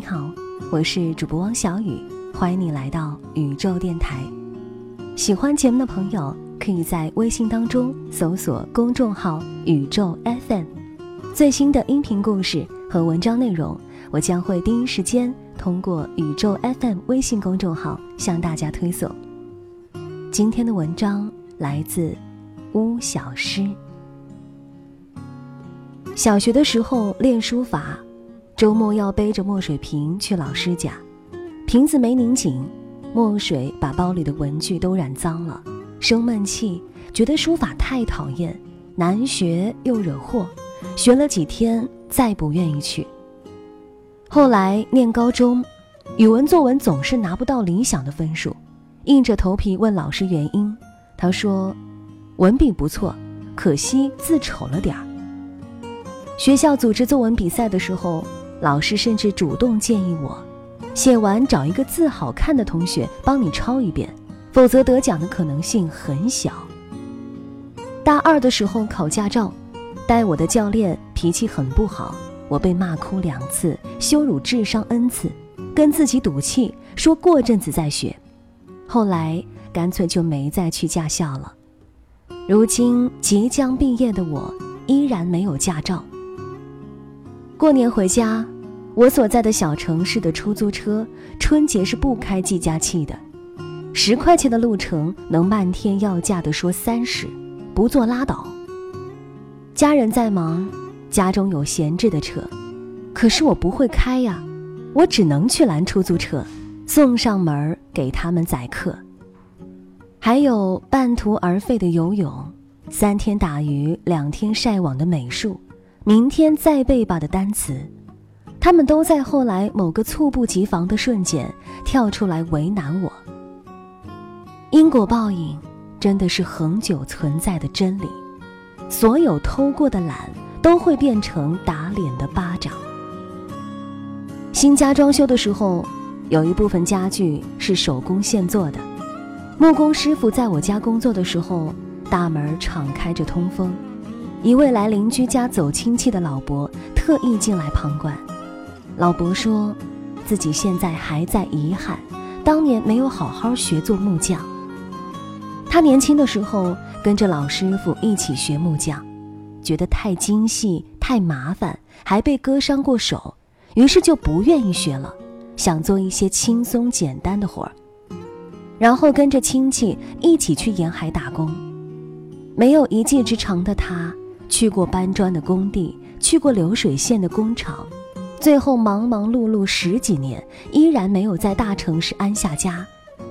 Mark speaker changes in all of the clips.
Speaker 1: 你好，我是主播汪小雨，欢迎你来到宇宙电台。喜欢节目的朋友，可以在微信当中搜索公众号“宇宙 FM”，最新的音频故事和文章内容，我将会第一时间通过宇宙 FM 微信公众号向大家推送。今天的文章来自巫小诗。小学的时候练书法。周末要背着墨水瓶去老师家，瓶子没拧紧，墨水把包里的文具都染脏了，生闷气，觉得书法太讨厌，难学又惹祸，学了几天再不愿意去。后来念高中，语文作文总是拿不到理想的分数，硬着头皮问老师原因，他说，文笔不错，可惜字丑了点儿。学校组织作文比赛的时候。老师甚至主动建议我，写完找一个字好看的同学帮你抄一遍，否则得奖的可能性很小。大二的时候考驾照，带我的教练脾气很不好，我被骂哭两次，羞辱智商 n 次，跟自己赌气说过阵子再学，后来干脆就没再去驾校了。如今即将毕业的我，依然没有驾照。过年回家，我所在的小城市的出租车春节是不开计价器的，十块钱的路程能漫天要价的说三十，不坐拉倒。家人在忙，家中有闲置的车，可是我不会开呀，我只能去拦出租车，送上门给他们载客。还有半途而废的游泳，三天打鱼两天晒网的美术。明天再背吧的单词，他们都在后来某个猝不及防的瞬间跳出来为难我。因果报应真的是恒久存在的真理，所有偷过的懒都会变成打脸的巴掌。新家装修的时候，有一部分家具是手工现做的，木工师傅在我家工作的时候，大门敞开着通风。一位来邻居家走亲戚的老伯特意进来旁观。老伯说，自己现在还在遗憾，当年没有好好学做木匠。他年轻的时候跟着老师傅一起学木匠，觉得太精细、太麻烦，还被割伤过手，于是就不愿意学了，想做一些轻松简单的活儿。然后跟着亲戚一起去沿海打工，没有一技之长的他。去过搬砖的工地，去过流水线的工厂，最后忙忙碌碌十几年，依然没有在大城市安下家，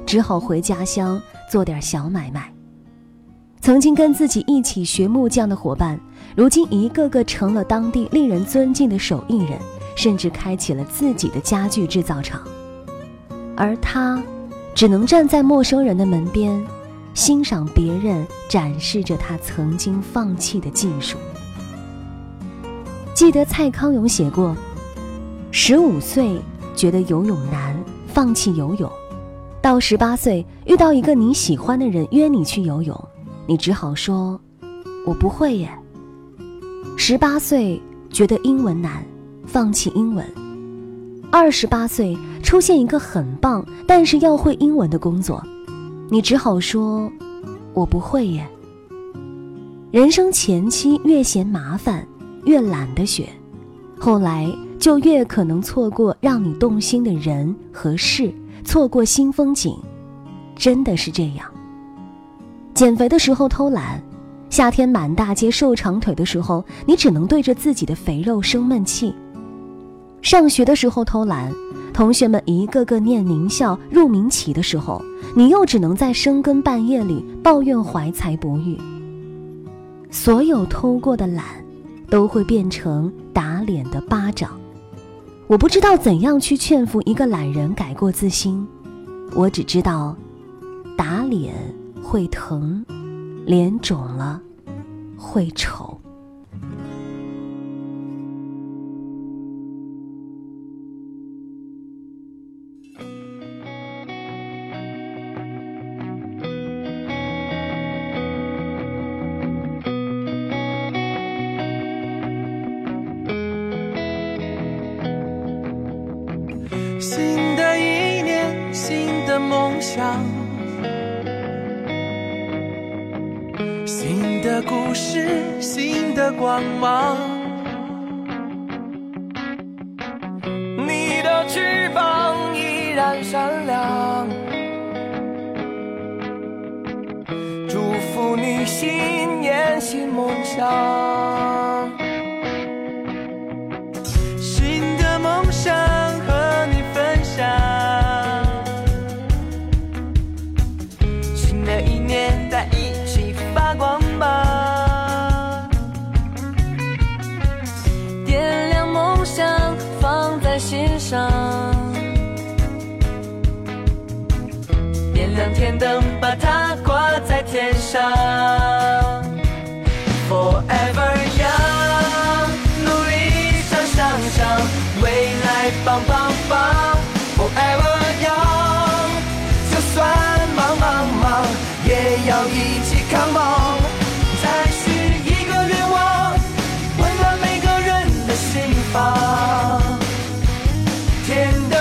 Speaker 1: 只好回家乡做点小买卖。曾经跟自己一起学木匠的伙伴，如今一个个成了当地令人尊敬的手艺人，甚至开启了自己的家具制造厂，而他，只能站在陌生人的门边。欣赏别人展示着他曾经放弃的技术。记得蔡康永写过：“十五岁觉得游泳难，放弃游泳；到十八岁遇到一个你喜欢的人约你去游泳，你只好说‘我不会耶’。十八岁觉得英文难，放弃英文；二十八岁出现一个很棒但是要会英文的工作。”你只好说：“我不会耶。”人生前期越嫌麻烦，越懒得学，后来就越可能错过让你动心的人和事，错过新风景，真的是这样。减肥的时候偷懒，夏天满大街瘦长腿的时候，你只能对着自己的肥肉生闷气。上学的时候偷懒。同学们一个个念名校、入名企的时候，你又只能在深更半夜里抱怨怀才不遇。所有偷过的懒，都会变成打脸的巴掌。我不知道怎样去劝服一个懒人改过自新，我只知道，打脸会疼，脸肿了会丑。
Speaker 2: 想。新的故事，新的光芒。你的翅膀依然闪亮，祝福你新年新梦想。把它挂在天上，Forever young，努力向上上，未来棒棒棒，Forever young，就算忙忙忙，也要一起 come on，再许一个愿望，温暖每个人的心房。天灯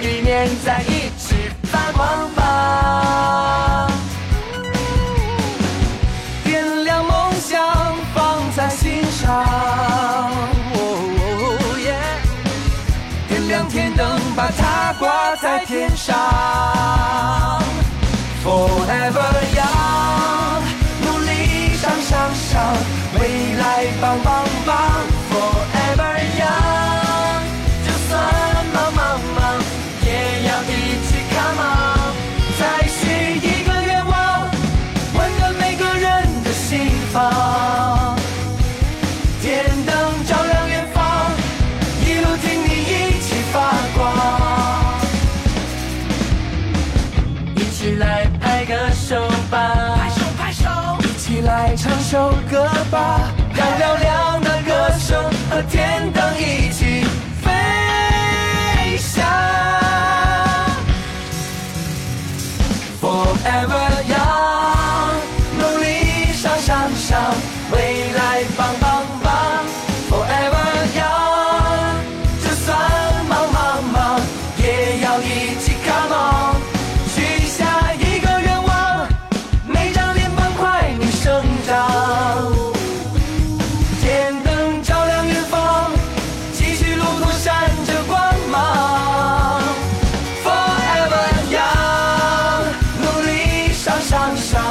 Speaker 2: 一年在一起发光吧，点亮梦想放在心上，哦耶点亮天灯把它挂在天上，Forever young，努力向上上，未来棒棒唱首歌吧，让嘹亮的歌声和天灯一起 sunshine.